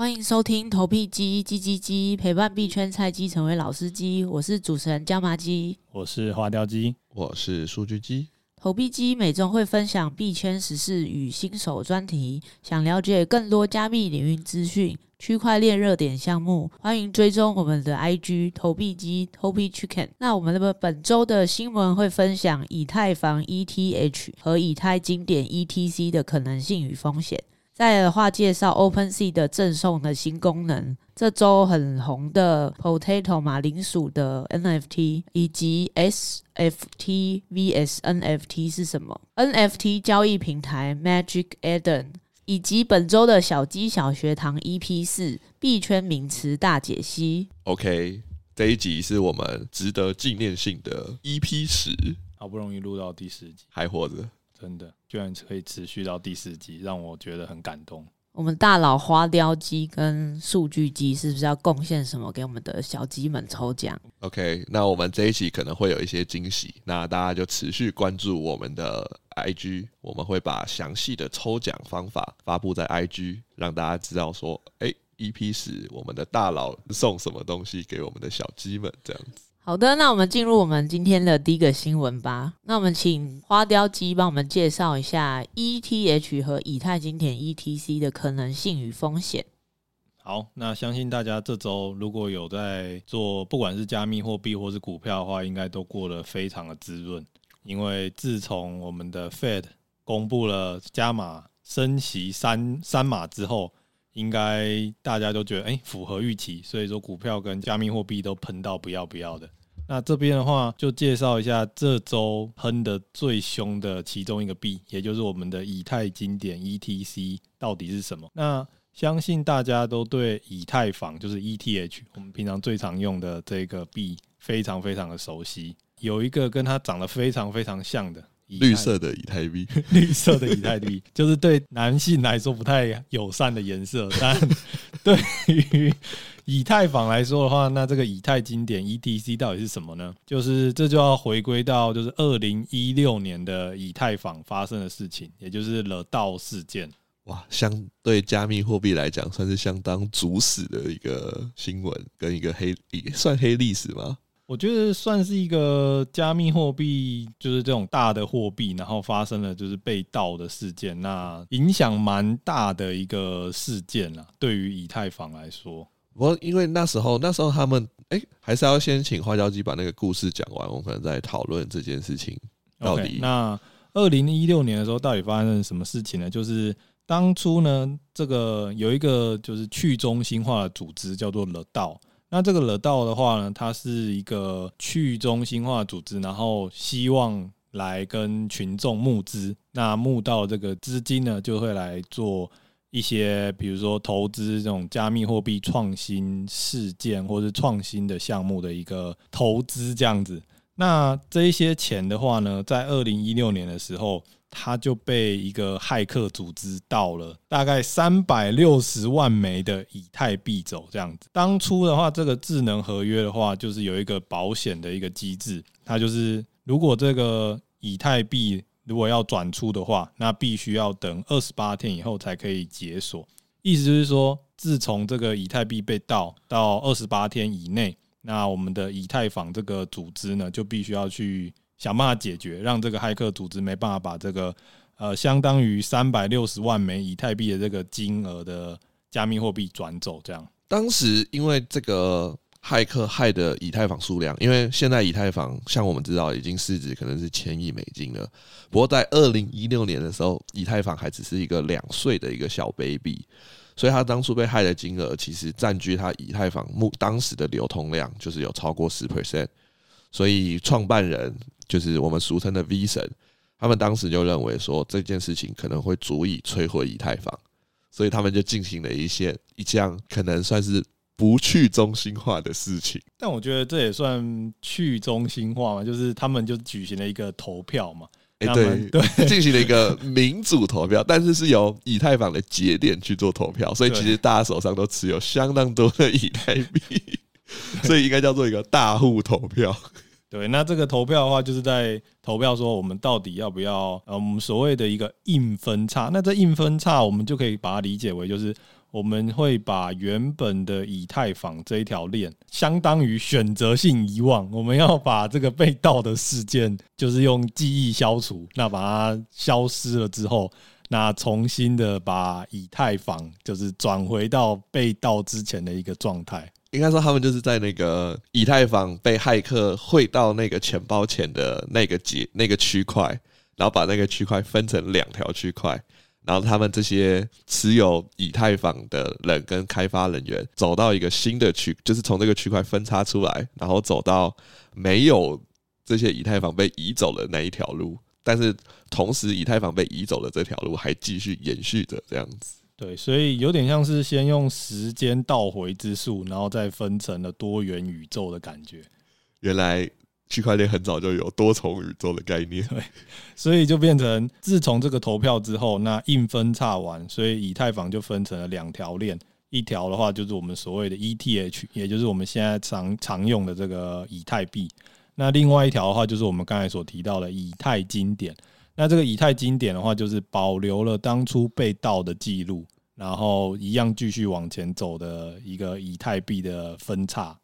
欢迎收听投币机叽叽叽，陪伴币圈菜鸡成为老司机。我是主持人椒麻鸡，我是花雕鸡，我是数据鸡。投币机每周会分享币圈时事与新手专题，想了解更多加密领域资讯、区块链热点项目，欢迎追踪我们的 IG 投币机 Tobi Chicken。那我们的本周的新闻会分享以太坊 ETH 和以太经典 ETC 的可能性与风险。再来的话，介绍 OpenSea 的赠送的新功能，这周很红的 Potato 马铃薯的 NFT，以及 SFT vs NFT 是什么？NFT 交易平台 Magic Eden，以及本周的小鸡小学堂 EP 四币圈名词大解析。OK，这一集是我们值得纪念性的 EP 十，好不容易录到第十集，还活着。真的居然可以持续到第四集，让我觉得很感动。我们大佬花雕鸡跟数据鸡是不是要贡献什么给我们的小鸡们抽奖？OK，那我们这一期可能会有一些惊喜，那大家就持续关注我们的 IG，我们会把详细的抽奖方法发布在 IG，让大家知道说，哎，EP 十我们的大佬送什么东西给我们的小鸡们，这样子。好的，那我们进入我们今天的第一个新闻吧。那我们请花雕鸡帮我们介绍一下 ETH 和以太经典 ETC 的可能性与风险。好，那相信大家这周如果有在做，不管是加密货币或是股票的话，应该都过得非常的滋润。因为自从我们的 Fed 公布了加码升息三三码之后，应该大家都觉得哎、符合预期，所以说股票跟加密货币都喷到不要不要的。那这边的话，就介绍一下这周喷的最凶的其中一个币，也就是我们的以太经典 ETC 到底是什么？那相信大家都对以太坊，就是 ETH，我们平常最常用的这个币，非常非常的熟悉。有一个跟它长得非常非常像的绿色的以太币，绿色的以太币，就是对男性来说不太友善的颜色，但对于以太坊来说的话，那这个以太经典 ETC 到底是什么呢？就是这就要回归到就是二零一六年的以太坊发生的事情，也就是 The DAO 事件。哇，相对加密货币来讲，算是相当主史的一个新闻，跟一个黑算黑历史吗？我觉得算是一个加密货币，就是这种大的货币，然后发生了就是被盗的事件，那影响蛮大的一个事件啦。对于以太坊来说。我，因为那时候，那时候他们哎、欸，还是要先请花椒鸡把那个故事讲完，我们可能再讨论这件事情到底。Okay, 那二零一六年的时候，到底发生了什么事情呢？就是当初呢，这个有一个就是去中心化的组织叫做 The DAO。那这个勒道的话呢，它是一个去中心化组织，然后希望来跟群众募资。那募到这个资金呢，就会来做。一些比如说投资这种加密货币创新事件或是创新的项目的一个投资这样子，那这一些钱的话呢，在二零一六年的时候，它就被一个骇客组织盗了大概三百六十万枚的以太币走这样子。当初的话，这个智能合约的话，就是有一个保险的一个机制，它就是如果这个以太币。如果要转出的话，那必须要等二十八天以后才可以解锁。意思就是说，自从这个以太币被盗到二十八天以内，那我们的以太坊这个组织呢，就必须要去想办法解决，让这个骇客组织没办法把这个呃相当于三百六十万枚以太币的这个金额的加密货币转走。这样，当时因为这个。骇客害的以太坊数量，因为现在以太坊像我们知道已经市值可能是千亿美金了。不过在二零一六年的时候，以太坊还只是一个两岁的一个小 baby，所以他当初被害的金额其实占据他以太坊目当时的流通量就是有超过十 percent。所以创办人就是我们俗称的 V 神，他们当时就认为说这件事情可能会足以摧毁以太坊，所以他们就进行了一些一项可能算是。不去中心化的事情，但我觉得这也算去中心化嘛，就是他们就举行了一个投票嘛，哎、欸，对对，进行了一个民主投票，但是是由以太坊的节点去做投票，所以其实大家手上都持有相当多的以太币，所以应该叫做一个大户投票。对，那这个投票的话，就是在投票说我们到底要不要，呃，我们所谓的一个硬分叉。那这硬分叉，我们就可以把它理解为就是。我们会把原本的以太坊这一条链，相当于选择性遗忘。我们要把这个被盗的事件，就是用记忆消除。那把它消失了之后，那重新的把以太坊，就是转回到被盗之前的一个状态。应该说，他们就是在那个以太坊被骇客汇到那个钱包前的那个节那个区块，然后把那个区块分成两条区块。然后他们这些持有以太坊的人跟开发人员走到一个新的区，就是从这个区块分叉出来，然后走到没有这些以太坊被移走的那一条路。但是同时，以太坊被移走的这条路还继续延续着这样子。对，所以有点像是先用时间倒回之术，然后再分成了多元宇宙的感觉。原来。区块链很早就有多重宇宙的概念，对，所以就变成自从这个投票之后，那硬分叉完，所以以太坊就分成了两条链，一条的话就是我们所谓的 ETH，也就是我们现在常常用的这个以太币，那另外一条的话就是我们刚才所提到的以太经典，那这个以太经典的话就是保留了当初被盗的记录，然后一样继续往前走的一个以太币的分叉。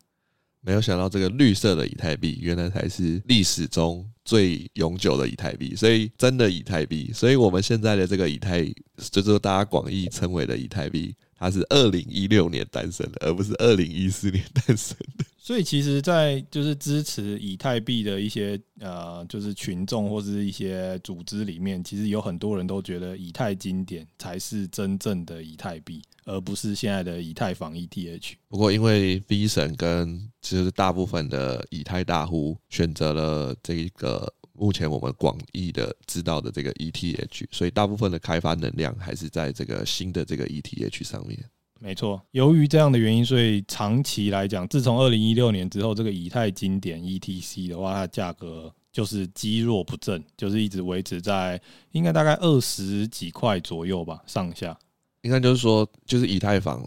没有想到这个绿色的以太币，原来才是历史中最永久的以太币，所以真的以太币。所以我们现在的这个以太，就是大家广义称为的以太币，它是二零一六年诞生的，而不是二零一四年诞生的。所以其实，在就是支持以太币的一些呃，就是群众或是一些组织里面，其实有很多人都觉得以太经典才是真正的以太币。而不是现在的以太坊 ETH。不过，因为 V 神跟其实大部分的以太大户选择了这一个目前我们广义的知道的这个 ETH，所以大部分的开发能量还是在这个新的这个 ETH 上面。没错，由于这样的原因，所以长期来讲，自从二零一六年之后，这个以太经典 ETC 的话，它价格就是积弱不振，就是一直维持在应该大概二十几块左右吧，上下。应该就是说，就是以太坊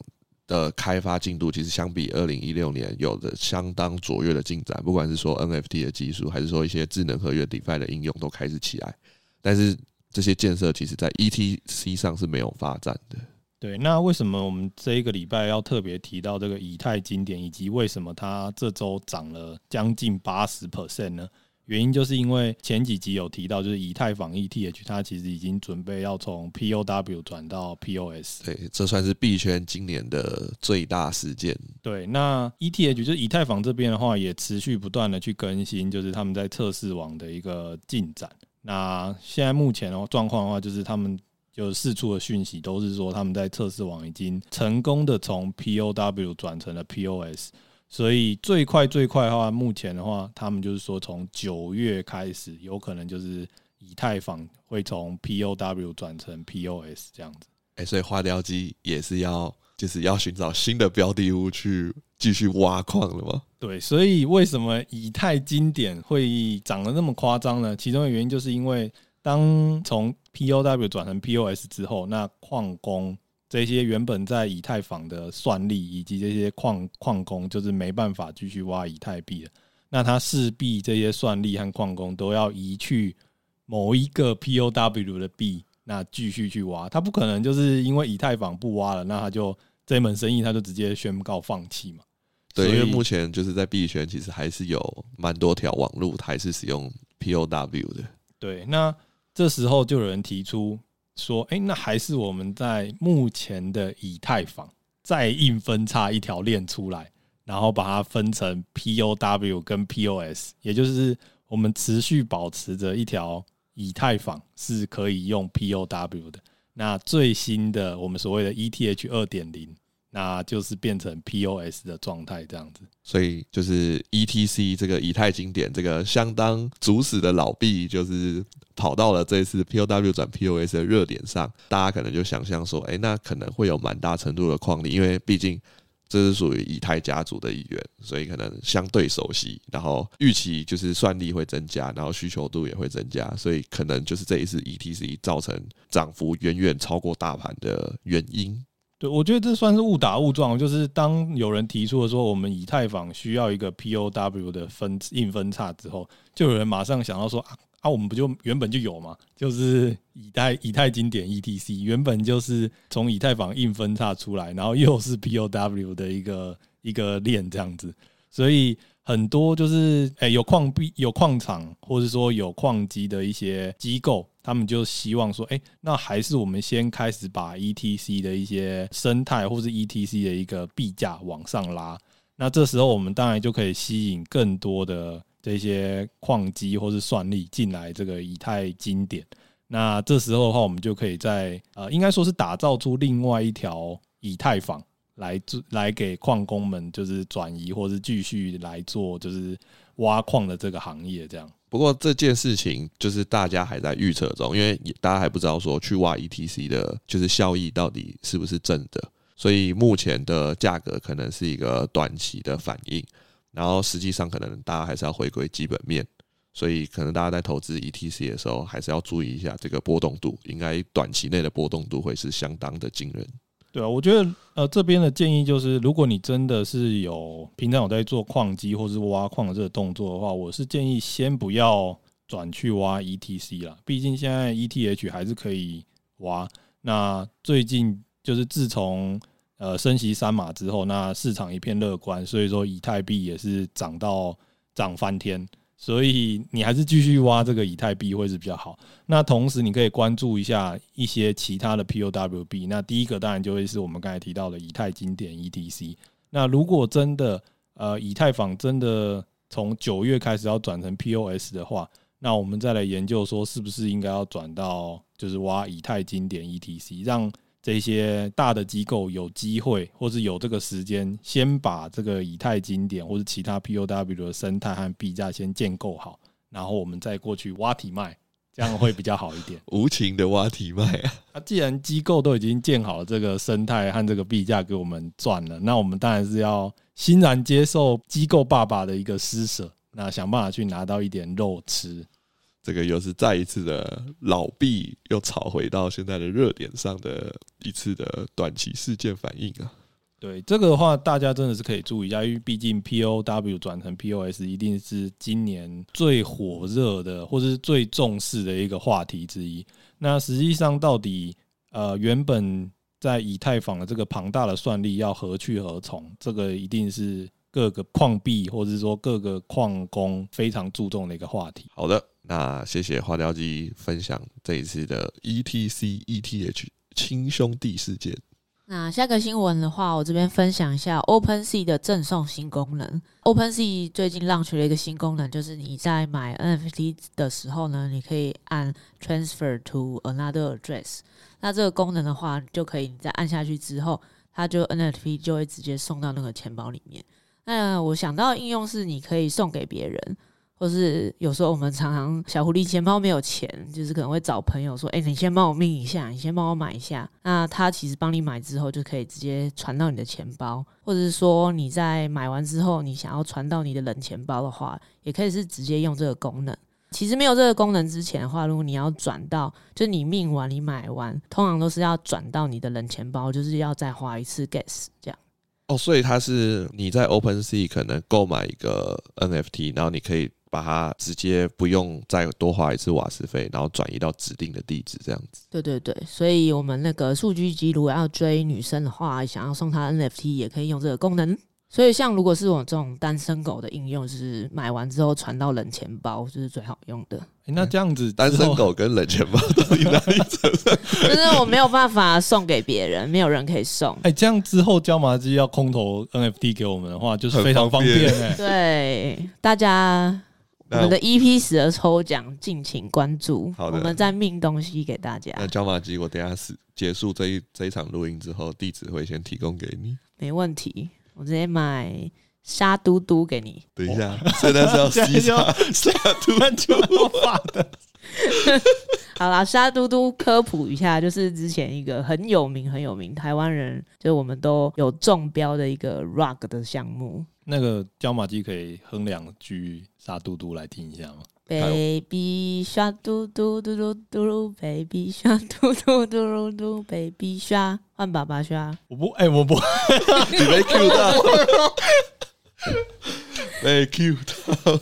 的开发进度，其实相比二零一六年有着相当卓越的进展。不管是说 NFT 的技术，还是说一些智能合约 DeFi 的应用，都开始起来。但是这些建设，其实在 ETC 上是没有发展的。对，那为什么我们这一个礼拜要特别提到这个以太经典，以及为什么它这周涨了将近八十 percent 呢？原因就是因为前几集有提到，就是以太坊 ETH 它其实已经准备要从 POW 转到 POS。对，这算是币圈今年的最大事件。对，那 ETH 就是以太坊这边的话，也持续不断的去更新，就是他们在测试网的一个进展。那现在目前的状况的话，就是他们就四处的讯息都是说，他们在测试网已经成功的从 POW 转成了 POS。所以最快最快的话，目前的话，他们就是说从九月开始，有可能就是以太坊会从 POW 转成 POS 这样子。哎，所以花雕鸡也是要就是要寻找新的标的物去继续挖矿了吗？对，所以为什么以太经典会涨得那么夸张呢？其中的原因就是因为当从 POW 转成 POS 之后，那矿工。这些原本在以太坊的算力以及这些矿矿工，就是没办法继续挖以太币了。那他势必这些算力和矿工都要移去某一个 POW 的币，那继续去挖。他不可能就是因为以太坊不挖了，那他就这门生意他就直接宣告放弃嘛。对，因为目前就是在币圈，其实还是有蛮多条网路还是使用 POW 的。对，那这时候就有人提出。说，哎，那还是我们在目前的以太坊再硬分叉一条链出来，然后把它分成 POW 跟 POS，也就是我们持续保持着一条以太坊是可以用 POW 的。那最新的我们所谓的 ETH 二点零。那就是变成 POS 的状态这样子，所以就是 ETC 这个以太经典这个相当主死的老币，就是跑到了这次 POW 转 POS 的热点上，大家可能就想象说，哎，那可能会有蛮大程度的矿力，因为毕竟这是属于以太家族的一员，所以可能相对熟悉，然后预期就是算力会增加，然后需求度也会增加，所以可能就是这一次 ETC 造成涨幅远远超过大盘的原因。对，我觉得这算是误打误撞。就是当有人提出了说，我们以太坊需要一个 POW 的分硬分叉之后，就有人马上想到说，啊啊，我们不就原本就有嘛？就是以太以太经典 ETC，原本就是从以太坊硬分叉出来，然后又是 POW 的一个一个链这样子，所以很多就是诶有矿币、有矿场，或者说有矿机的一些机构，他们就希望说，诶，那还是我们先开始把 ETC 的一些生态，或是 ETC 的一个币价往上拉。那这时候我们当然就可以吸引更多的这些矿机或是算力进来这个以太经典。那这时候的话，我们就可以在呃，应该说是打造出另外一条以太坊来做，来给矿工们就是转移或是继续来做就是挖矿的这个行业。这样。不过这件事情就是大家还在预测中，因为大家还不知道说去挖 ETC 的就是效益到底是不是正的。所以目前的价格可能是一个短期的反应，然后实际上可能大家还是要回归基本面，所以可能大家在投资 ETC 的时候，还是要注意一下这个波动度，应该短期内的波动度会是相当的惊人。对啊，我觉得呃这边的建议就是，如果你真的是有平常有在做矿机或是挖矿的这个动作的话，我是建议先不要转去挖 ETC 啦，毕竟现在 ETH 还是可以挖。那最近。就是自从呃升息三码之后，那市场一片乐观，所以说以太币也是涨到涨翻天，所以你还是继续挖这个以太币会是比较好。那同时你可以关注一下一些其他的 POW 币。那第一个当然就会是我们刚才提到的以太经典 ETC。那如果真的呃以太坊真的从九月开始要转成 POS 的话，那我们再来研究说是不是应该要转到就是挖以太经典 ETC，让这些大的机构有机会，或是有这个时间，先把这个以太经典或者其他 POW 的生态和币价先建构好，然后我们再过去挖体卖，这样会比较好一点。无情的挖体卖啊！那既然机构都已经建好了这个生态和这个币价给我们赚了，那我们当然是要欣然接受机构爸爸的一个施舍，那想办法去拿到一点肉吃。这个又是再一次的老币又炒回到现在的热点上的一次的短期事件反应啊！对这个的话，大家真的是可以注意一下，因为毕竟 POW 转成 POS 一定是今年最火热的，或者是最重视的一个话题之一。那实际上，到底呃原本在以太坊的这个庞大的算力要何去何从？这个一定是各个矿币或者是说各个矿工非常注重的一个话题。好的。那谢谢花雕鸡分享这一次的 ETC ETH 亲兄弟事件。那下个新闻的话，我这边分享一下 OpenSea 的赠送新功能。OpenSea 最近 launch 了一个新功能，就是你在买 NFT 的时候呢，你可以按 Transfer to another address。那这个功能的话，就可以你再按下去之后，它就 NFT 就会直接送到那个钱包里面。那我想到的应用是，你可以送给别人。或是有时候我们常常小狐狸钱包没有钱，就是可能会找朋友说：“哎，你先帮我命一下，你先帮我买一下。”那他其实帮你买之后，就可以直接传到你的钱包，或者是说你在买完之后，你想要传到你的冷钱包的话，也可以是直接用这个功能。其实没有这个功能之前的话，如果你要转到，就你命完你买完，通常都是要转到你的冷钱包，就是要再花一次 gas 这样。哦，所以它是你在 OpenSea 可能购买一个 NFT，然后你可以。把它直接不用再多花一次瓦斯费，然后转移到指定的地址，这样子。对对对，所以我们那个数据机如果要追女生的话，想要送她 NFT 也可以用这个功能。所以像如果是我这种单身狗的应用，就是买完之后传到冷钱包，就是最好用的。欸、那这样子，单身狗跟冷钱包到底哪里扯上？就 是我没有办法送给别人，没有人可以送。哎、欸，这样之后椒麻鸡要空投 NFT 给我们的话，就是非常方便哎、欸。对，大家。我们的 EP 十的抽奖，敬请关注。好的，我们再命东西给大家。那椒麻鸡，我等下是结束这一这一场录音之后，地址会先提供给你。没问题，我直接买沙嘟嘟给你。等一下，现在是要 西沙 沙嘟嘟发的。好啦，沙嘟嘟科普一下，就是之前一个很有名、很有名台湾人，就是我们都有中标的一个 Rug 的项目。那个椒麻鸡可以哼两句沙嘟嘟来听一下吗？Baby 沙嘟嘟嘟嘟嘟，Baby 沙嘟嘟嘟嘟嘟，Baby 沙换爸爸沙。我不，哎、欸，我不，你被 Q 到，被 Q 到。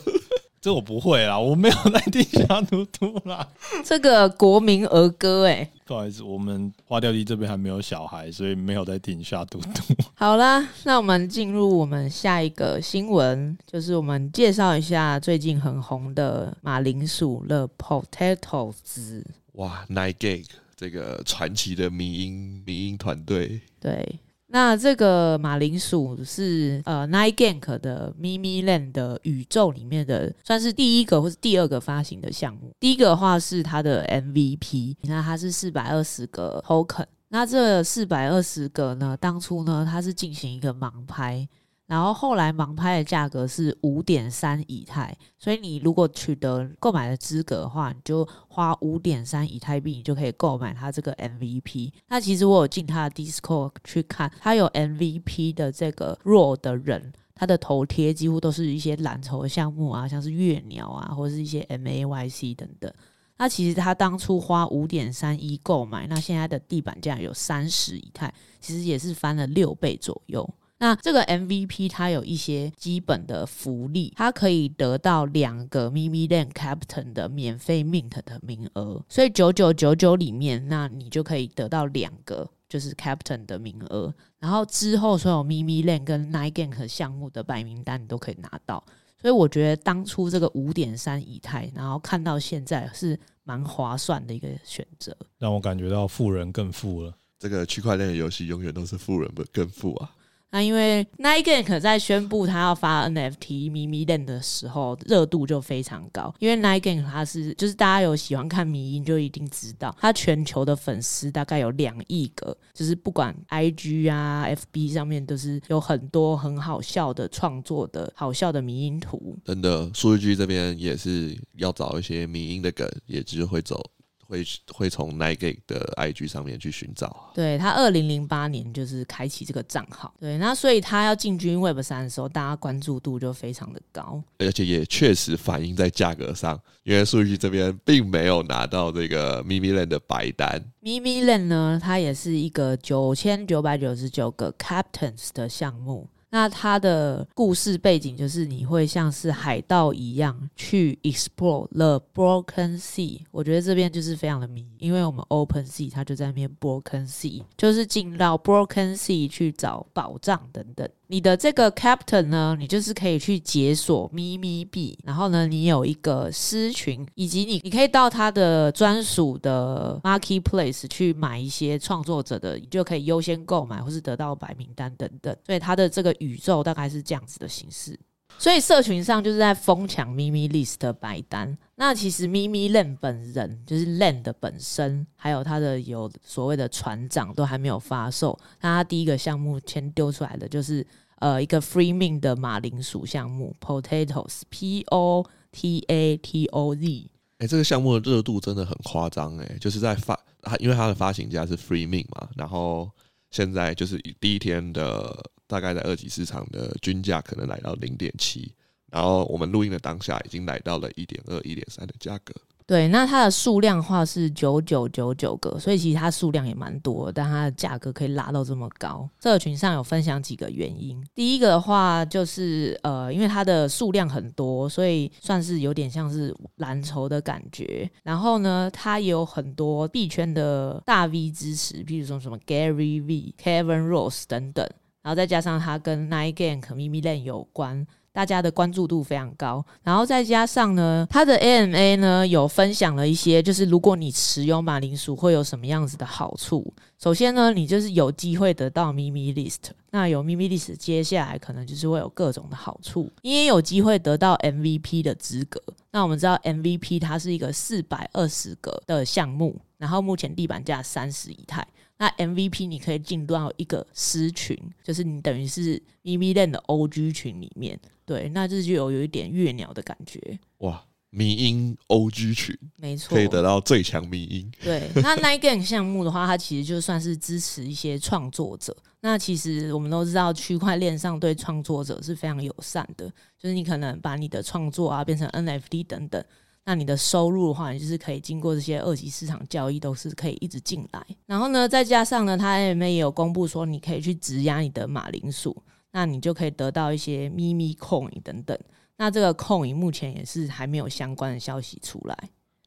这我不会啦，我没有在听下嘟嘟啦。这个国民儿歌哎、欸，不好意思，我们花掉地这边还没有小孩，所以没有在听下嘟嘟。好啦，那我们进入我们下一个新闻，就是我们介绍一下最近很红的马铃薯 The Potatoes。哇，Nine Gag 这个传奇的迷音迷音团队，对。那这个马铃薯是呃 Nine Gang 的 Mimi Land 的宇宙里面的算是第一个或是第二个发行的项目。第一个的话是它的 MVP，那它是四百二十个 Token。那这四百二十个呢，当初呢它是进行一个盲拍。然后后来盲拍的价格是五点三以太，所以你如果取得购买的资格的话，你就花五点三以太币，你就可以购买它这个 MVP。那其实我有进他的 Discord 去看，他有 MVP 的这个 role 的人，他的头贴几乎都是一些蓝筹的项目啊，像是月鸟啊，或者是一些 MAYC 等等。那其实他当初花五点三一购买，那现在的地板价有三十以太，其实也是翻了六倍左右。那这个 MVP 它有一些基本的福利，它可以得到两个 Mimi Land Captain 的免费 Mint 的名额，所以九九九九里面，那你就可以得到两个就是 Captain 的名额，然后之后所有 Mimi Land 跟 Nine Gang 项目的白名单你都可以拿到，所以我觉得当初这个五点三以太，然后看到现在是蛮划算的一个选择，让我感觉到富人更富了。这个区块链的游戏永远都是富人更富啊。那因为 Nine Gag 在宣布他要发 NFT Mimi Land 的时候，热度就非常高。因为 Nine Gag 他是就是大家有喜欢看迷因，就一定知道他全球的粉丝大概有两亿个，就是不管 IG 啊、FB 上面都是有很多很好笑的创作的好笑的迷因图。真的，数据这边也是要找一些迷因的梗，也就是会走。会会从 Nike 的 IG 上面去寻找。对，他二零零八年就是开启这个账号，对，那所以他要进军 Web 三的时候，大家关注度就非常的高，而且也确实反映在价格上，因为数据这边并没有拿到这个 Mimi Land 的白单。Mimi Land 呢，它也是一个九千九百九十九个 Captains 的项目。那它的故事背景就是你会像是海盗一样去 explore the broken sea，我觉得这边就是非常的迷，因为我们 open sea 它就在那边 broken sea，就是进到 broken sea 去找宝藏等等。你的这个 captain 呢，你就是可以去解锁咪咪币，然后呢，你有一个私群，以及你你可以到他的专属的 marketplace 去买一些创作者的，你就可以优先购买或是得到白名单等等。所以他的这个宇宙大概是这样子的形式。所以社群上就是在疯抢咪咪 list 的白单。那其实咪咪 Land 本人就是 Land 的本身，还有他的有所谓的船长都还没有发售。那他第一个项目先丢出来的就是呃一个 Free m i n 的马铃薯项目 Potatoes P O T A T O Z。哎、欸，这个项目的热度真的很夸张哎，就是在发它，因为它的发行价是 Free m i n 嘛，然后现在就是第一天的。大概在二级市场的均价可能来到零点七，然后我们录音的当下已经来到了一点二、一点三的价格。对，那它的数量的话是九九九九个，所以其实它数量也蛮多，但它的价格可以拉到这么高。社群上有分享几个原因，第一个的话就是呃，因为它的数量很多，所以算是有点像是蓝筹的感觉。然后呢，它也有很多币圈的大 V 支持，比如说什么 Gary V、Kevin Rose 等等。然后再加上它跟 Nine Gag 和 Mimi Land 有关，大家的关注度非常高。然后再加上呢，它的 AMA 呢有分享了一些，就是如果你持有马铃薯会有什么样子的好处。首先呢，你就是有机会得到 Mimi List，那有 Mimi List，接下来可能就是会有各种的好处。你也有机会得到 MVP 的资格。那我们知道 MVP 它是一个四百二十个的项目，然后目前地板价三十以太。那 MVP 你可以进到一个私群，就是你等于是 Mimi Land 的 OG 群里面，对，那这就有有一点月鸟的感觉。哇，迷音 OG 群，没错，可以得到最强迷音。对，那 Nine Gag 项目的话，它其实就算是支持一些创作者。那其实我们都知道，区块链上对创作者是非常友善的，就是你可能把你的创作啊变成 NFT 等等。那你的收入的话，你就是可以经过这些二级市场交易，都是可以一直进来。然后呢，再加上呢，它 AMA 也有公布说，你可以去质押你的马铃薯，那你就可以得到一些咪咪 coin 等等。那这个 Coin 目前也是还没有相关的消息出来。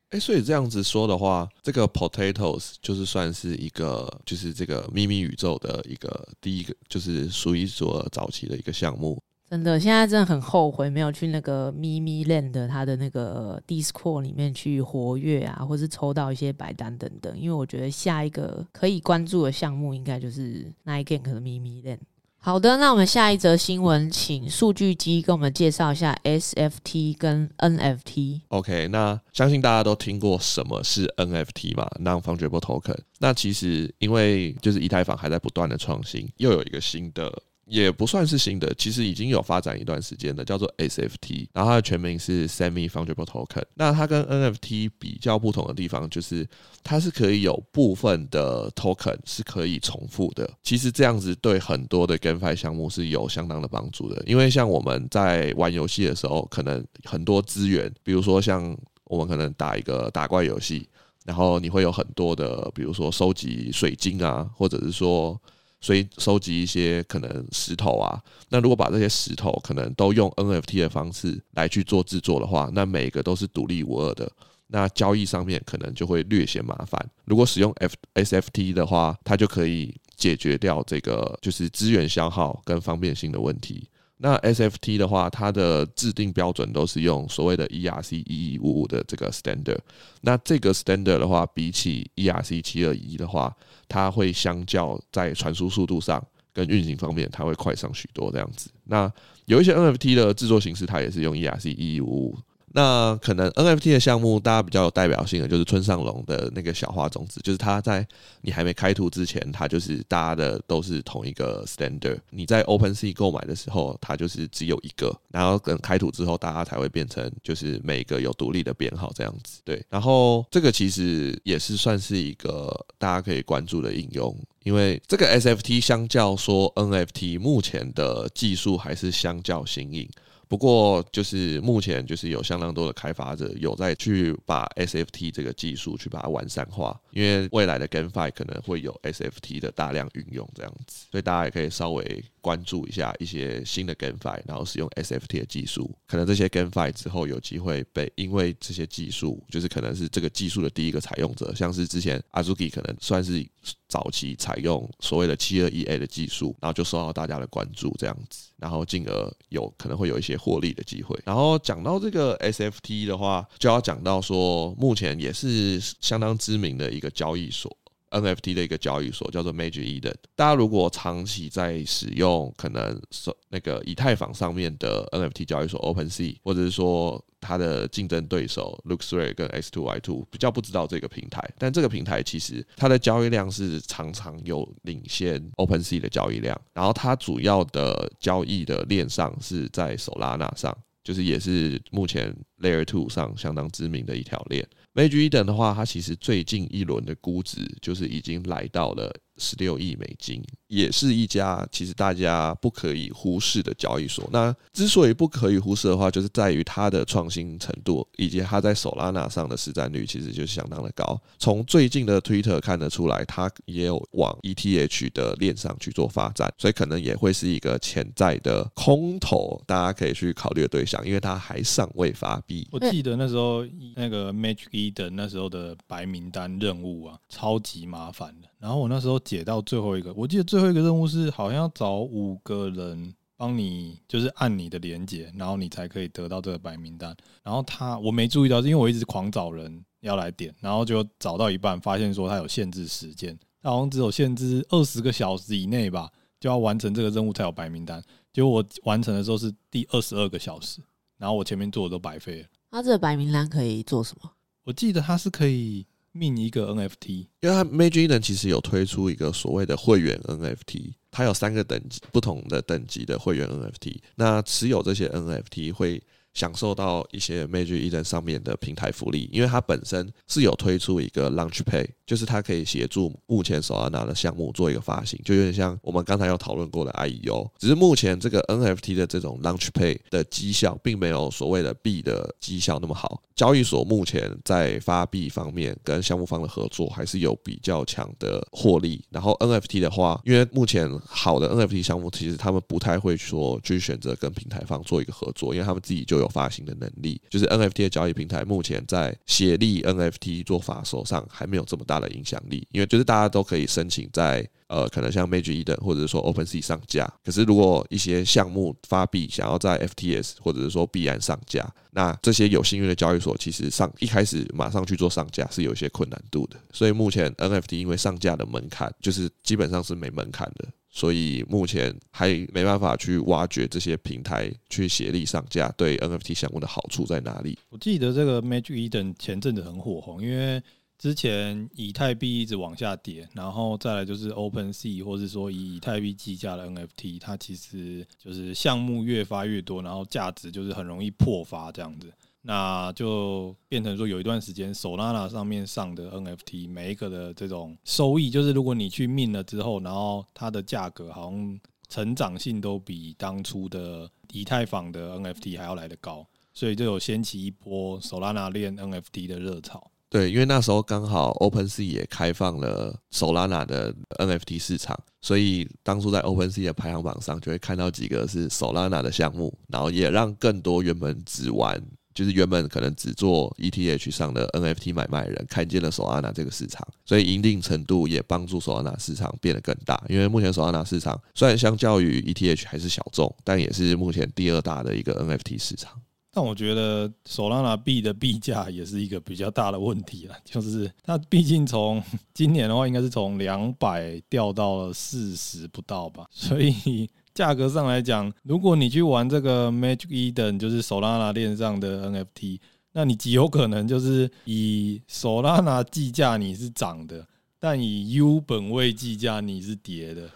哎、所以这样子说的话，这个 Potatoes 就是算是一个，就是这个秘密宇宙的一个第一个，就是数一数二早期的一个项目。真的，现在真的很后悔没有去那个咪咪 Land 它的那个 Discord 里面去活跃啊，或是抽到一些白单等等。因为我觉得下一个可以关注的项目应该就是 Nike 可能咪咪 Land。好的，那我们下一则新闻，请数据机跟我们介绍一下 SFT 跟 NFT。OK，那相信大家都听过什么是 NFT 嘛？Non-Fungible Token。那其实因为就是以太坊还在不断的创新，又有一个新的。也不算是新的，其实已经有发展一段时间的，叫做 SFT，然后它的全名是 Semi Fungible Token。那它跟 NFT 比较不同的地方，就是它是可以有部分的 token 是可以重复的。其实这样子对很多的 GameFi 项目是有相当的帮助的，因为像我们在玩游戏的时候，可能很多资源，比如说像我们可能打一个打怪游戏，然后你会有很多的，比如说收集水晶啊，或者是说。所以收集一些可能石头啊，那如果把这些石头可能都用 NFT 的方式来去做制作的话，那每个都是独立无二的，那交易上面可能就会略显麻烦。如果使用 F SFT 的话，它就可以解决掉这个就是资源消耗跟方便性的问题。那 SFT 的话，它的制定标准都是用所谓的 ERC 一一五五的这个 standard。那这个 standard 的话，比起 ERC 七二一的话，它会相较在传输速度上跟运行方面，它会快上许多这样子。那有一些 NFT 的制作形式，它也是用 ERC 一一五五。那可能 NFT 的项目，大家比较有代表性的就是村上隆的那个小花种子，就是它在你还没开图之前，它就是大家的都是同一个 standard。你在 OpenSea 购买的时候，它就是只有一个，然后等开图之后，大家才会变成就是每个有独立的编号这样子。对，然后这个其实也是算是一个大家可以关注的应用，因为这个 SFT 相较说 NFT 目前的技术还是相较新颖。不过，就是目前就是有相当多的开发者有在去把 SFT 这个技术去把它完善化，因为未来的 GameFi 可能会有 SFT 的大量运用这样子，所以大家也可以稍微关注一下一些新的 GameFi，然后使用 SFT 的技术，可能这些 GameFi 之后有机会被因为这些技术，就是可能是这个技术的第一个采用者，像是之前 Azuki 可能算是早期采用所谓的七二一 A 的技术，然后就受到大家的关注这样子，然后进而有可能会有一些获利的机会。然后讲到这个 SFT 的话，就要讲到说，目前也是相当知名的一一个交易所。NFT 的一个交易所叫做 Magic Eden。大家如果长期在使用可能那个以太坊上面的 NFT 交易所 OpenSea，或者是说它的竞争对手 LooksRare 跟 X2Y2，比较不知道这个平台。但这个平台其实它的交易量是常常有领先 OpenSea 的交易量。然后它主要的交易的链上是在 Solana 上，就是也是目前 Layer Two 上相当知名的一条链。Magic Eden 的话，它其实最近一轮的估值就是已经来到了十六亿美金，也是一家其实大家不可以忽视的交易所。那之所以不可以忽视的话，就是在于它的创新程度，以及它在 Solana 上的实战率其实就相当的高。从最近的 Twitter 看得出来，它也有往 ETH 的链上去做发展，所以可能也会是一个潜在的空头，大家可以去考虑的对象，因为它还尚未发币。我记得那时候那个 Magic Eden 那时候的白名单任务啊，超级麻烦的。然后我那时候解到最后一个，我记得最后一个任务是好像要找五个人帮你，就是按你的连接，然后你才可以得到这个白名单。然后他我没注意到，因为我一直狂找人要来点，然后就找到一半，发现说他有限制时间，他好像只有限制二十个小时以内吧，就要完成这个任务才有白名单。结果我完成的时候是第二十二个小时，然后我前面做的都白费了。他这个白名单可以做什么？我记得他是可以。命一个 NFT，因为它 Magic Eden 其实有推出一个所谓的会员 NFT，它有三个等级不同的等级的会员 NFT，那持有这些 NFT 会。享受到一些 Magic Eden 上面的平台福利，因为它本身是有推出一个 Launch Pay，就是它可以协助目前 Solana 的项目做一个发行，就有点像我们刚才有讨论过的 IEO，只是目前这个 NFT 的这种 Launch Pay 的绩效并没有所谓的币的绩效那么好。交易所目前在发币方面跟项目方的合作还是有比较强的获利。然后 NFT 的话，因为目前好的 NFT 项目其实他们不太会说去选择跟平台方做一个合作，因为他们自己就有发行的能力。就是 NFT 的交易平台目前在协力 NFT 做发售上还没有这么大的影响力，因为就是大家都可以申请在呃可能像 Magic Eden 或者是说 OpenSea 上架。可是如果一些项目发币想要在 FTS 或者是说币安上架，那这些有幸运的交易所其实上一开始马上去做上架是有一些困难度的。所以目前 NFT 因为上架的门槛就是基本上是没门槛的。所以目前还没办法去挖掘这些平台去协力上架，对 NFT 项目的好处在哪里？我记得这个 Magic Eden 前阵子很火红，因为之前以太币一直往下跌，然后再来就是 OpenSea 或是说以以太币计价的 NFT，它其实就是项目越发越多，然后价值就是很容易破发这样子。那就变成说，有一段时间，Solana 上面上的 NFT 每一个的这种收益，就是如果你去 mint 了之后，然后它的价格好像成长性都比当初的以太坊的 NFT 还要来得高，所以就有掀起一波 Solana 链 NFT 的热潮。对，因为那时候刚好 OpenSea 也开放了 Solana 的 NFT 市场，所以当初在 OpenSea 的排行榜上就会看到几个是 Solana 的项目，然后也让更多原本只玩。就是原本可能只做 ETH 上的 NFT 买卖人看见了 Solana 这个市场，所以一定程度也帮助 Solana 市场变得更大。因为目前 Solana 市场虽然相较于 ETH 还是小众，但也是目前第二大的一个 NFT 市场。但我觉得 Solana 币的币价也是一个比较大的问题了，就是它毕竟从今年的话，应该是从两百掉到了四十不到吧，所以。价格上来讲，如果你去玩这个 Magic Eden，就是 Solana 链上的 NFT，那你极有可能就是以 Solana 计价你是涨的，但以 U 本位计价你是跌的。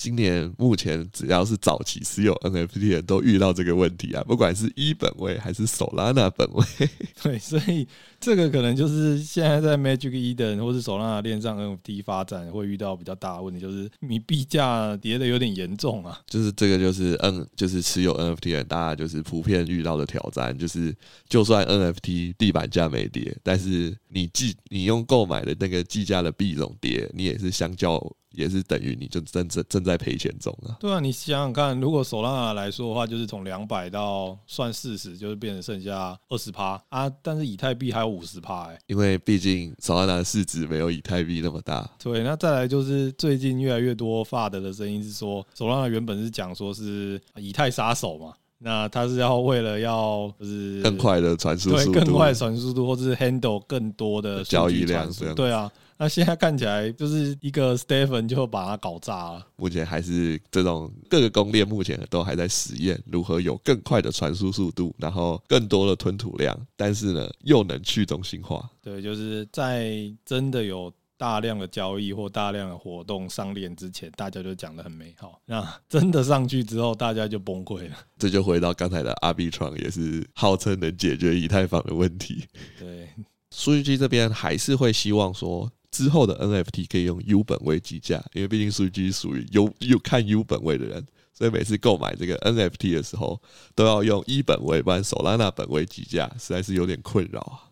今年目前只要是早期持有 NFT 的人都遇到这个问题啊，不管是一本位还是 Solana 本位，对，所以这个可能就是现在在 Magic Eden 或是 Solana 链上 NFT 发展会遇到比较大的问题，就是你币价跌的有点严重啊。就是这个就是 N 就是持有 NFT 的人，大家就是普遍遇到的挑战，就是就算 NFT 地板价没跌，但是你计你用购买的那个计价的币种跌，你也是相较。也是等于你就正正正在赔钱中啊！对啊，你想想看，如果 Solana 来说的话，就是从两百到算四十，就是变成剩下二十趴啊。但是以太币还有五十趴哎，因为毕竟 Solana 的市值没有以太币那么大。对，那再来就是最近越来越多发的的声音是说，Solana 原本是讲说是以太杀手嘛，那他是要为了要就是更快的传输速度，更快的传输速度，或者是 handle 更多的交易量，对啊。那现在看起来就是一个 Stephen 就把它搞炸了。目前还是这种各个公链目前都还在实验如何有更快的传输速度，然后更多的吞吐量，但是呢又能去中心化。对，就是在真的有大量的交易或大量的活动上链之前，大家就讲的很美好。那真的上去之后，大家就崩溃了。这就回到刚才的 Arbitrum，也是号称能解决以太坊的问题。对，数据机这边还是会希望说。之后的 NFT 可以用 U 本位计价，因为毕竟数据属于 U U 看 U 本位的人，所以每次购买这个 NFT 的时候都要用一本位，不然手拉那本位计价实在是有点困扰啊。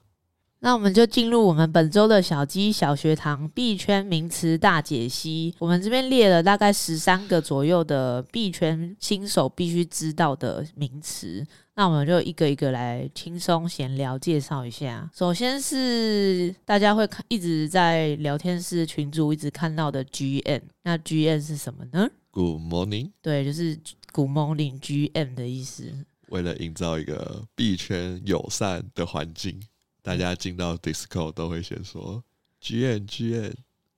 那我们就进入我们本周的小鸡小学堂币圈名词大解析。我们这边列了大概十三个左右的币圈新手必须知道的名词。那我们就一个一个来轻松闲聊介绍一下。首先是大家会看一直在聊天室群组一直看到的 GM，那 GM 是什么呢？Good morning。对，就是 Good morning GM 的意思。为了营造一个币圈友善的环境。大家进到 Discord 都会先说 G N G N，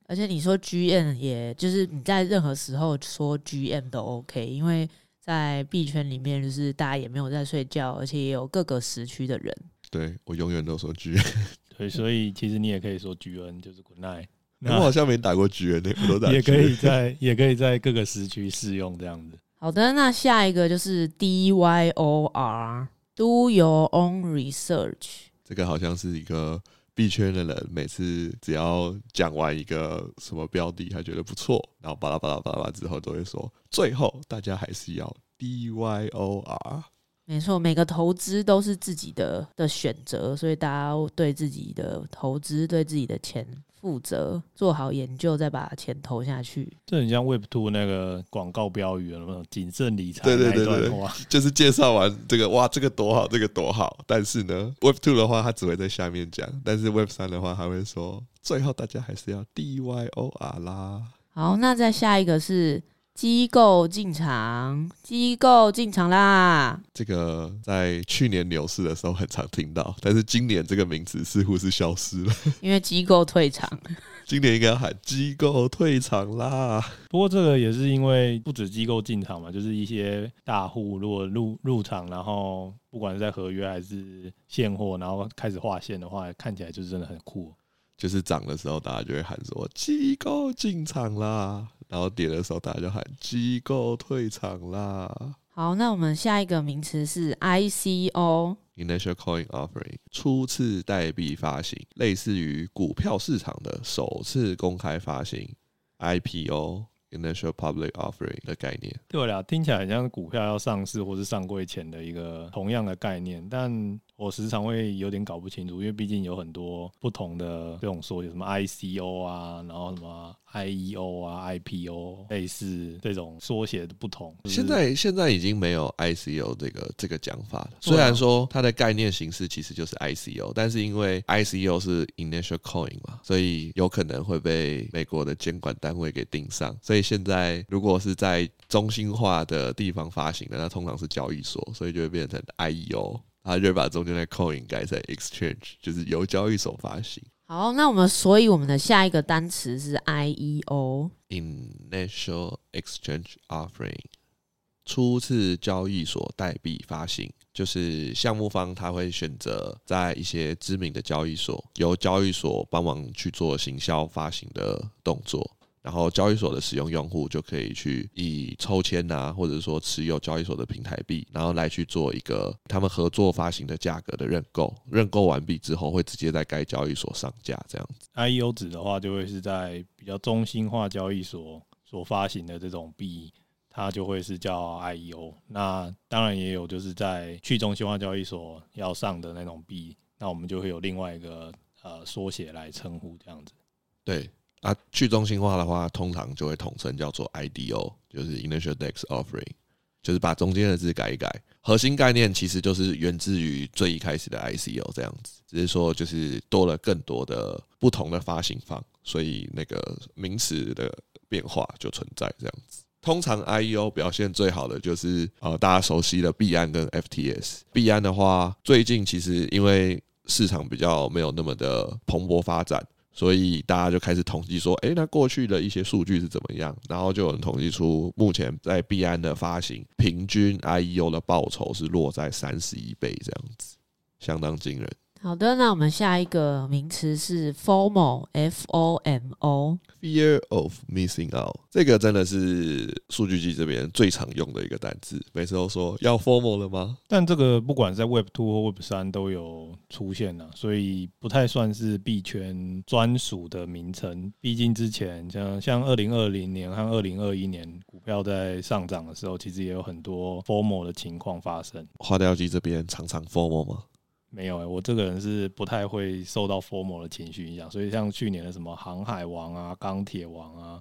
而且你说 G N 也就是你在任何时候说 G N 都 OK，因为在币圈里面，就是大家也没有在睡觉，而且也有各个时区的人。对，我永远都说 GM，对，所以其实你也可以说 GN，就是 Good night。我好像没打过 GN，我都打。也可以在 也可以在各个时区适用这样子。好的，那下一个就是 DYOR，Do your own research。这个好像是一个币圈的人，每次只要讲完一个什么标的，他觉得不错，然后巴拉巴拉巴拉之后都会说，最后大家还是要 D Y O R。没错，每个投资都是自己的的选择，所以大家对自己的投资、对自己的钱负责，做好研究，再把钱投下去。这很像 Web Two 那个广告标语，有没有谨慎理财？对对对对，就是介绍完这个，哇，这个多好，这个多好。但是呢，Web Two 的话，它只会在下面讲；但是 Web 三的话，还会说，最后大家还是要 DYOR 啦。好，那再下一个是。机构进场，机构进场啦！这个在去年牛市的时候很常听到，但是今年这个名词似乎是消失了，因为机构退场。今年应该要喊机构退场啦。不过这个也是因为不止机构进场嘛，就是一些大户如果入入场，然后不管是在合约还是现货，然后开始画线的话，看起来就是真的很酷。就是涨的时候，大家就会喊说机构进场啦。然后跌的时候，大家就喊机构退场啦。好，那我们下一个名词是 ICO（Initial Coin Offering），初次代币发行，类似于股票市场的首次公开发行 IPO。Initial Public Offering 的概念，对了，听起来很像股票要上市或是上柜前的一个 同样的概念，但我时常会有点搞不清楚，因为毕竟有很多不同的这种说，有什么 ICO 啊，然后什么。I E O 啊，I P O 类似这种缩写的不同。现在现在已经没有 I C O 这个这个讲法了。虽然说它的概念形式其实就是 I C O，但是因为 I C O 是 Initial Coin 嘛，所以有可能会被美国的监管单位给盯上。所以现在如果是在中心化的地方发行的，那通常是交易所，所以就会变成 I E O，它就会把中间的 Coin 改成 Exchange，就是由交易所发行。好，那我们所以我们的下一个单词是 IEO，Initial Exchange Offering，初次交易所代币发行，就是项目方他会选择在一些知名的交易所，由交易所帮忙去做行销发行的动作。然后交易所的使用用户就可以去以抽签啊，或者说持有交易所的平台币，然后来去做一个他们合作发行的价格的认购。认购完毕之后，会直接在该交易所上架这样子。IEO 指的话，就会是在比较中心化交易所所发行的这种币，它就会是叫 IEO。那当然也有就是在去中心化交易所要上的那种币，那我们就会有另外一个呃缩写来称呼这样子。对。啊，去中心化的话，通常就会统称叫做 IDO，就是 Initial Dex Offering，就是把中间的字改一改。核心概念其实就是源自于最一开始的 ICO 这样子，只是说就是多了更多的不同的发行方，所以那个名词的变化就存在这样子。通常 IEO 表现最好的就是呃大家熟悉的币安跟 FTS。币安的话，最近其实因为市场比较没有那么的蓬勃发展。所以大家就开始统计说，诶，那过去的一些数据是怎么样？然后就有人统计出，目前在币安的发行平均 IEO 的报酬是落在三十一倍这样子，相当惊人。好的，那我们下一个名词是 FOMO，F O M O，Fear of Missing Out。这个真的是数据集这边最常用的一个单字，每次都说要 FOMO 了吗？但这个不管在 Web Two 或 Web 三都有出现了，所以不太算是币圈专属的名称。毕竟之前像像二零二零年和二零二一年股票在上涨的时候，其实也有很多 FOMO 的情况发生。花雕鸡这边常常 FOMO 吗？没有哎、欸，我这个人是不太会受到 formal 的情绪影响，所以像去年的什么航海王啊、钢铁王啊，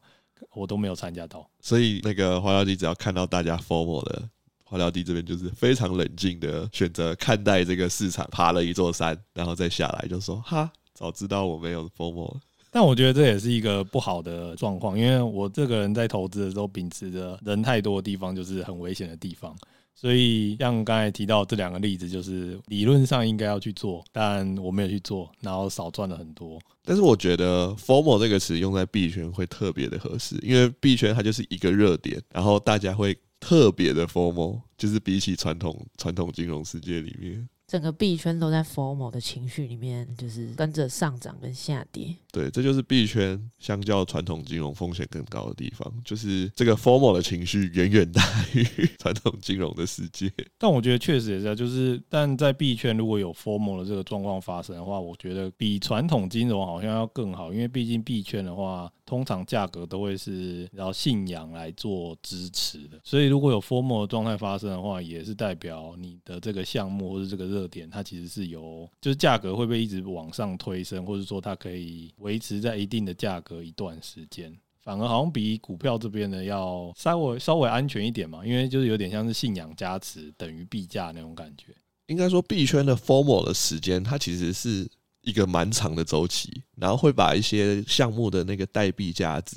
我都没有参加到。所以那个花雕弟只要看到大家 formal 的，花雕弟这边就是非常冷静的选择看待这个市场，爬了一座山，然后再下来就说：“哈，早知道我没有 formal。”但我觉得这也是一个不好的状况，因为我这个人在投资的时候秉持着人太多的地方就是很危险的地方。所以，像刚才提到这两个例子，就是理论上应该要去做，但我没有去做，然后少赚了很多。但是我觉得 “formal” 这个词用在币圈会特别的合适，因为币圈它就是一个热点，然后大家会特别的 formal，就是比起传统传统金融世界里面。整个币圈都在 formal 的情绪里面，就是跟着上涨跟下跌。对，这就是币圈相较传统金融风险更高的地方，就是这个 formal 的情绪远远大于 传统金融的世界。但我觉得确实也是，就是但在币圈如果有 formal 的这个状况发生的话，我觉得比传统金融好像要更好，因为毕竟币圈的话。通常价格都会是然后信仰来做支持的。所以如果有 FOMO 的状态发生的话，也是代表你的这个项目或者这个热点，它其实是由就是价格会不会一直往上推升，或者说它可以维持在一定的价格一段时间。反而好像比股票这边呢要稍微稍微安全一点嘛，因为就是有点像是信仰加持等于币价那种感觉。应该说币圈的 formal 的时间，它其实是一个蛮长的周期，然后会把一些项目的那个代币价值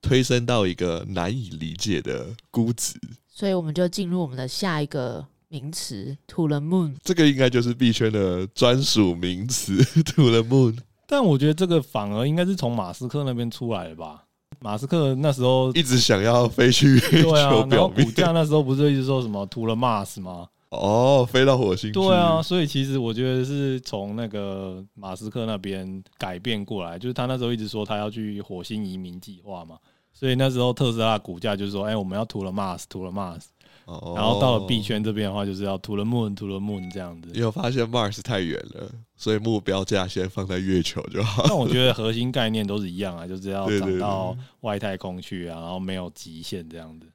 推升到一个难以理解的估值。所以我们就进入我们的下一个名词 “to the moon”。这个应该就是币圈的专属名词 “to the moon”。但我觉得这个反而应该是从马斯克那边出来的吧。马斯克那时候一直想要飞去月球表面，对啊，然后股价那时候不是一直说什么 “to the Mars” 吗？哦，飞到火星？对啊，所以其实我觉得是从那个马斯克那边改变过来，就是他那时候一直说他要去火星移民计划嘛，所以那时候特斯拉股价就是说，哎，我们要 “to the Mars”，“to the Mars”。然后到了币圈这边的话，就是要 to the moon，to the moon 这样子。你有发现 Mars 太远了，所以目标价先放在月球就好。但我觉得核心概念都是一样啊，就是要涨到外太空去啊，然后没有极限这样子。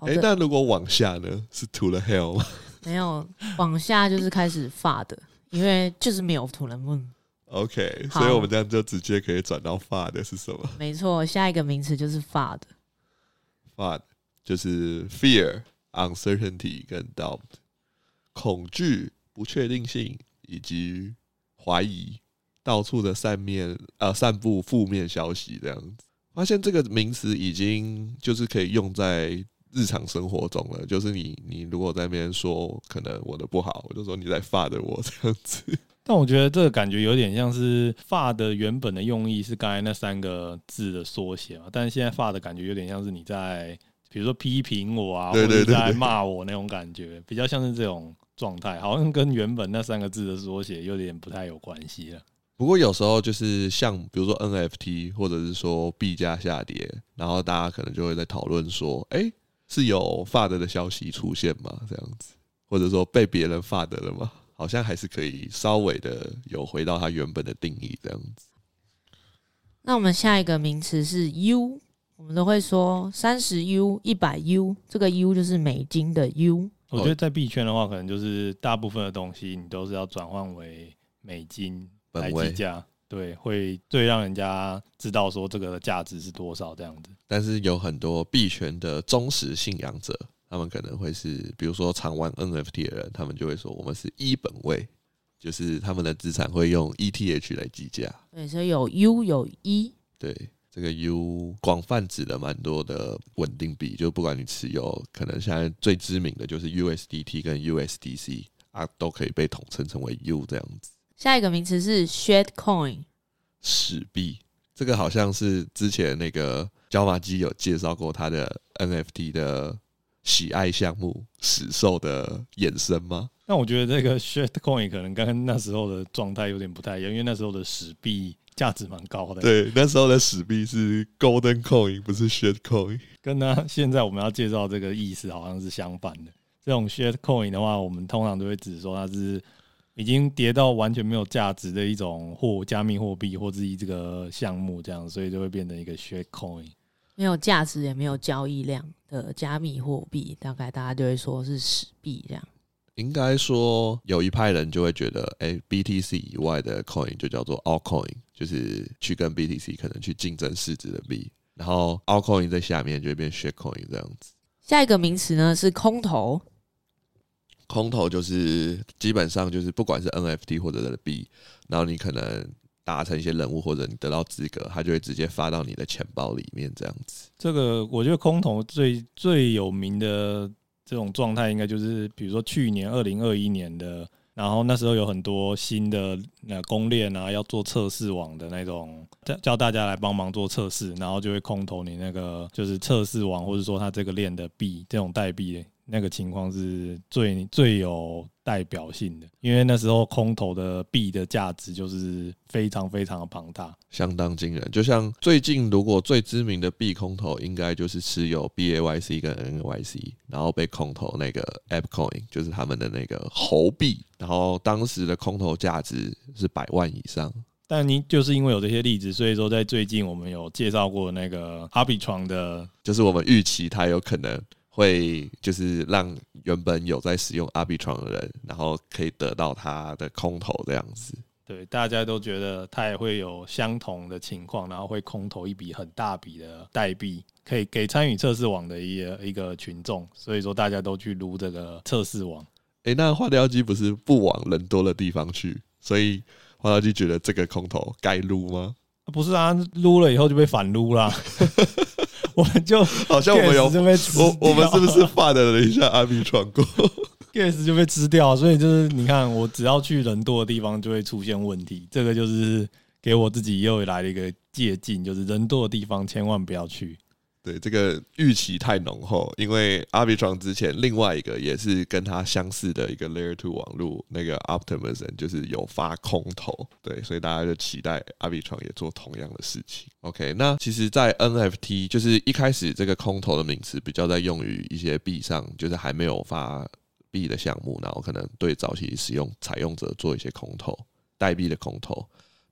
哎、欸，那如果往下呢？是 to the hell 吗？没有，往下就是开始 FUD，因为就是没有 to the moon。OK，所以我们这样就直接可以转到 FUD 是什么？没错，下一个名词就是 FUD。FUD 就是 fear。uncertainty 跟 doubt，恐惧、不确定性以及怀疑，到处的散面呃散布负面消息这样子，发现这个名词已经就是可以用在日常生活中了。就是你你如果在那边说可能我的不好，我就说你在 FUD 我这样子。但我觉得这个感觉有点像是 FUD 原本的用意是刚才那三个字的缩写嘛，但是现在 FUD 的感觉有点像是你在。比如说批评我啊，或者在骂我那种感觉，比较像是这种状态，好像跟原本那三个字的缩写有点不太有关系了。不过有时候就是像比如说 NFT，或者是说币价下跌，然后大家可能就会在讨论说，哎，是有 FUD 的消息出现吗？这样子，或者说被别人 FUD 了吗？好像还是可以稍微的有回到它原本的定义这样子。那我们下一个名词是 U。我们都会说三十 U、一百 U，这个 U 就是美金的 U。我觉得在币圈的话，可能就是大部分的东西你都是要转换为美金来计价，对，会最让人家知道说这个价值是多少这样子。但是有很多币圈的忠实信仰者，他们可能会是，比如说常玩 NFT 的人，他们就会说我们是一本位，就是他们的资产会用 ETH 来计价。对，所以有 U 有 E。对。这个 U 广泛指的蛮多的稳定币，就不管你持有，可能现在最知名的就是 USDT 跟 USDC 啊，都可以被统称成为 U 这样子。下一个名词是 Shit Coin，史币。这个好像是之前那个椒麻鸡有介绍过他的 NFT 的喜爱项目史兽的衍生吗？那我觉得这个 Shit Coin 可能跟那时候的状态有点不太一样，因为那时候的史币。价值蛮高的，对，那时候的史币是 Golden Coin，不是 Shit Coin，跟他现在我们要介绍这个意思好像是相反的。这种 Shit Coin 的话，我们通常都会指说它是已经跌到完全没有价值的一种货加密货币或者一这个项目这样，所以就会变成一个 Shit Coin，没有价值也没有交易量的加密货币，大概大家就会说是史币这样。应该说，有一派人就会觉得，哎、欸，BTC 以外的 coin 就叫做 altcoin，就是去跟 BTC 可能去竞争市值的币，然后 altcoin 在下面就会变 shitcoin 这样子。下一个名词呢是空投，空投就是基本上就是不管是 NFT 或者是币，然后你可能达成一些任务或者你得到资格，它就会直接发到你的钱包里面这样子。这个我觉得空投最最有名的。这种状态应该就是，比如说去年二零二一年的，然后那时候有很多新的呃公链啊，要做测试网的那种，叫叫大家来帮忙做测试，然后就会空投你那个就是测试网，或者说它这个链的币这种代币。那个情况是最最有代表性的，因为那时候空投的币的价值就是非常非常的庞大，相当惊人。就像最近，如果最知名的币空投，应该就是持有 BAYC 跟 NYC，然后被空投那个 AppCoin，就是他们的那个猴币，然后当时的空投价值是百万以上。但您就是因为有这些例子，所以说在最近我们有介绍过那个 Arbitrum 的，就是我们预期它有可能会就是让原本有在使用 Arbitrum 的人，然后可以得到它的空投这样子。对，大家都觉得它也会有相同的情况，然后会空投一笔很大笔的代币，可以给参与测试网的一个一个群众，所以说大家都去撸这个测试网。诶，那花雕鸡不是不往人多的地方去，所以花雕鸡觉得这个空投该撸吗？不是啊，撸了以后就被反撸了。我们就好像我们有我我们是不是犯了一下阿米闯过？gas 就被吃掉，所以就是你看，我只要去人多的地方就会出现问题。这个就是给我自己又来了一个借鉴，就是人多的地方千万不要去。对，这个预期太浓厚，因为 Arbitrum 之前另外一个也是跟它相似的一个 Layer Two 网络，那个 Optimism 就是有发空投，对，所以大家就期待 Arbitrum 也做同样的事情。OK，那其实，在 NFT 就是一开始这个空投的名词比较在用于一些币上，就是还没有发。币的项目，然后可能对早期使用采用者做一些空投代币的空投，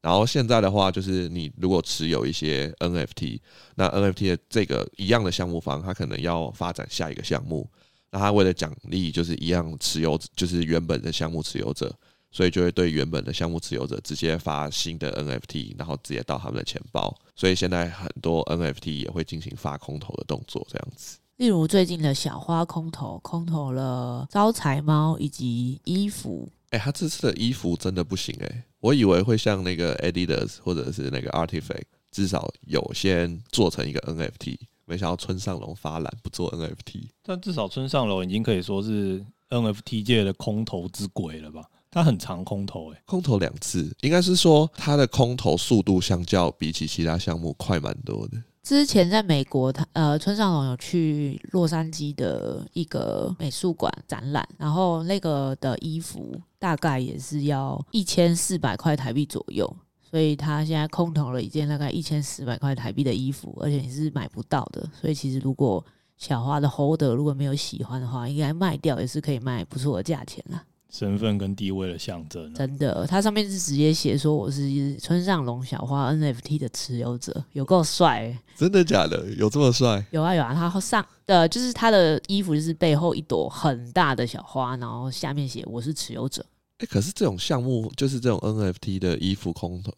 然后现在的话，就是你如果持有一些 NFT，那 NFT 的这个一样的项目方，他可能要发展下一个项目，那他为了奖励就是一样持有，就是原本的项目持有者，所以就会对原本的项目持有者直接发新的 NFT，然后直接到他们的钱包，所以现在很多 NFT 也会进行发空投的动作，这样子。例如最近的小花空投，空投了招财猫以及衣服。哎、欸，他这次的衣服真的不行哎、欸，我以为会像那个 Adidas 或者是那个 Artifact，至少有先做成一个 NFT，没想到村上隆发懒不做 NFT。但至少村上隆已经可以说是 NFT 界的空投之鬼了吧？他很长空投哎、欸，空投两次，应该是说他的空投速度相较比起其他项目快蛮多的。之前在美国，他呃村上隆有去洛杉矶的一个美术馆展览，然后那个的衣服大概也是要一千四百块台币左右，所以他现在空投了一件大概一千四百块台币的衣服，而且你是买不到的，所以其实如果小花的 holder 如果没有喜欢的话，应该卖掉也是可以卖不错的价钱啦。身份跟地位的象征，真的，它上面是直接写说我是村上龙小花 NFT 的持有者，有够帅！真的假的？有这么帅？有啊有啊，他上的就是他的衣服就是背后一朵很大的小花，然后下面写我是持有者。哎，可是这种项目就是这种 NFT 的衣服空投，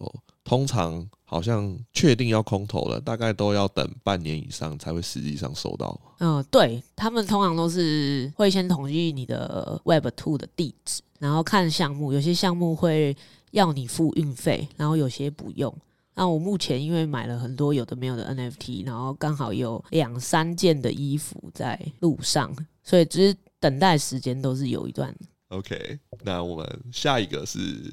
通常好像确定要空投了，大概都要等半年以上才会实际上收到。嗯，对，他们通常都是会先统计你的 Web Two 的地址，然后看项目，有些项目会要你付运费，然后有些不用。那我目前因为买了很多有的没有的 NFT，然后刚好有两三件的衣服在路上，所以只是等待时间都是有一段。OK，那我们下一个是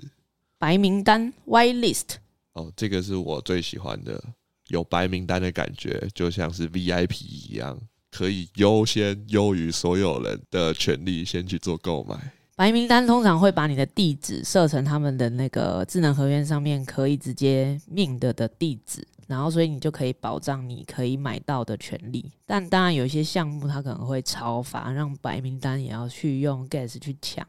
白名单 （White List）。哦，这个是我最喜欢的，有白名单的感觉，就像是 VIP 一样，可以优先优于所有人的权利，先去做购买。白名单通常会把你的地址设成他们的那个智能合约上面可以直接 mint 的地址。然后，所以你就可以保障你可以买到的权利，但当然有一些项目它可能会超发，让白名单也要去用 gas 去抢。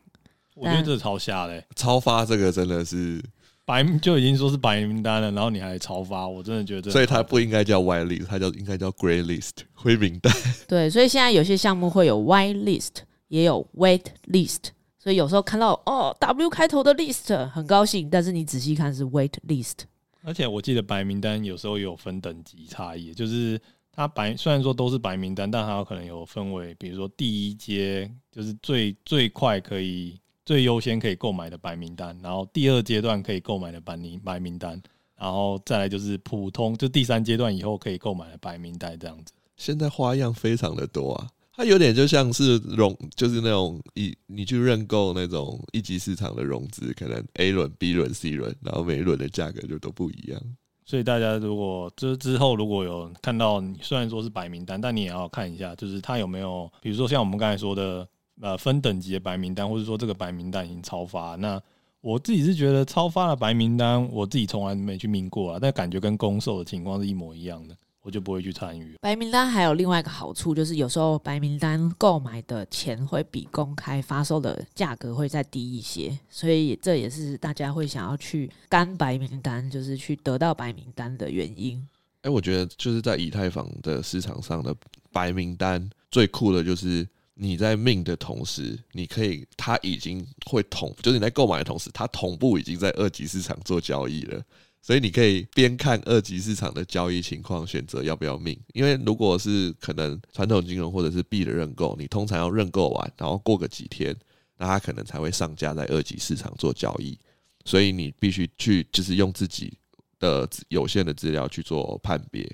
我觉得这超瞎嘞、欸！超发这个真的是白就已经说是白名单了，然后你还超发，我真的觉得。所以它不应该叫 white list，它叫应该叫 grey list 灰名单。对，所以现在有些项目会有 white list，也有 wait list，所以有时候看到哦 W 开头的 list 很高兴，但是你仔细看是 wait list。而且我记得白名单有时候有分等级差异，就是它白虽然说都是白名单，但它有可能有分为，比如说第一阶就是最最快可以最优先可以购买的白名单，然后第二阶段可以购买的白名白名单，然后再来就是普通，就第三阶段以后可以购买的白名单这样子。现在花样非常的多啊。它有点就像是融，就是那种一你去认购那种一级市场的融资，可能 A 轮、B 轮、C 轮，然后每一轮的价格就都不一样。所以大家如果这之后如果有看到，你虽然说是白名单，但你也要看一下，就是它有没有，比如说像我们刚才说的，呃，分等级的白名单，或者说这个白名单已经超发。那我自己是觉得超发的白名单，我自己从来没去命过啊，但感觉跟公售的情况是一模一样的。我就不会去参与。白名单还有另外一个好处，就是有时候白名单购买的钱会比公开发售的价格会再低一些，所以这也是大家会想要去干白名单，就是去得到白名单的原因。哎、欸，我觉得就是在以太坊的市场上的白名单最酷的就是你在命的同时，你可以它已经会同，就是你在购买的同时，它同步已经在二级市场做交易了。所以你可以边看二级市场的交易情况，选择要不要命。因为如果是可能传统金融或者是币的认购，你通常要认购完，然后过个几天，那它可能才会上架在二级市场做交易。所以你必须去，就是用自己的有限的资料去做判别。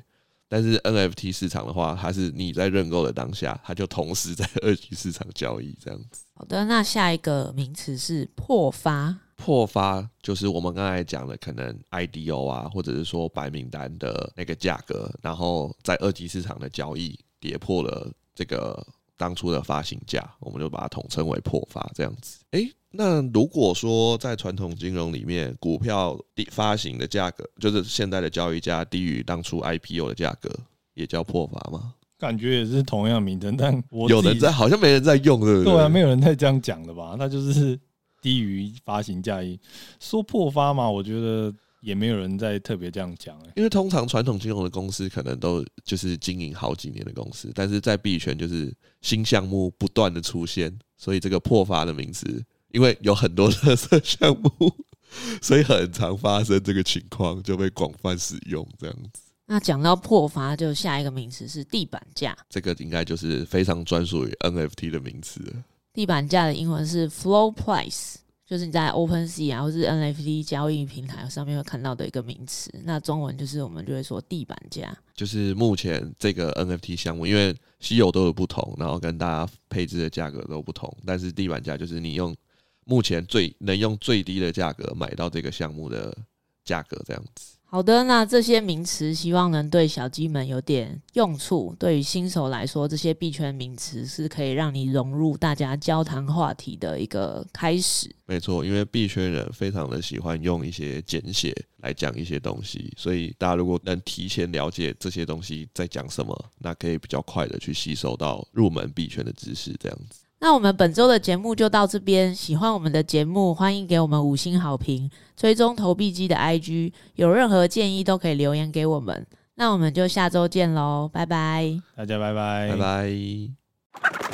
但是 NFT 市场的话，它是你在认购的当下，它就同时在二级市场交易这样子。好的，那下一个名词是破发。破发就是我们刚才讲的，可能 IDO 啊，或者是说白名单的那个价格，然后在二级市场的交易跌破了这个当初的发行价，我们就把它统称为破发这样子。诶，那如果说在传统金融里面，股票低发行的价格，就是现在的交易价低于当初 IPO 的价格，也叫破发吗？感觉也是同样名称，但我有人在，好像没人在用，对不对？对啊，没有人在这样讲的吧？那就是。低于发行价一说破发嘛，我觉得也没有人在特别这样讲，因为通常传统金融的公司可能都就是经营好几年的公司，但是在币圈就是新项目不断的出现，所以这个破发的名词，因为有很多特色项目，所以很常发生这个情况，就被广泛使用这样子。那讲到破发，就下一个名词是地板价，这个应该就是非常专属于 NFT 的名词了。地板价的英文是 floor price，就是你在 OpenSea 啊，或是 NFT 交易平台上面会看到的一个名词。那中文就是我们就会说地板价，就是目前这个 NFT 项目，因为稀有都有不同，然后跟大家配置的价格都不同，但是地板价就是你用目前最能用最低的价格买到这个项目的价格这样子。好的，那这些名词希望能对小鸡们有点用处。对于新手来说，这些币圈名词是可以让你融入大家交谈话题的一个开始。没错，因为币圈人非常的喜欢用一些简写来讲一些东西，所以大家如果能提前了解这些东西在讲什么，那可以比较快的去吸收到入门币圈的知识，这样子。那我们本周的节目就到这边。喜欢我们的节目，欢迎给我们五星好评，追踪投币机的 IG，有任何建议都可以留言给我们。那我们就下周见喽，拜拜，大家拜拜，拜拜。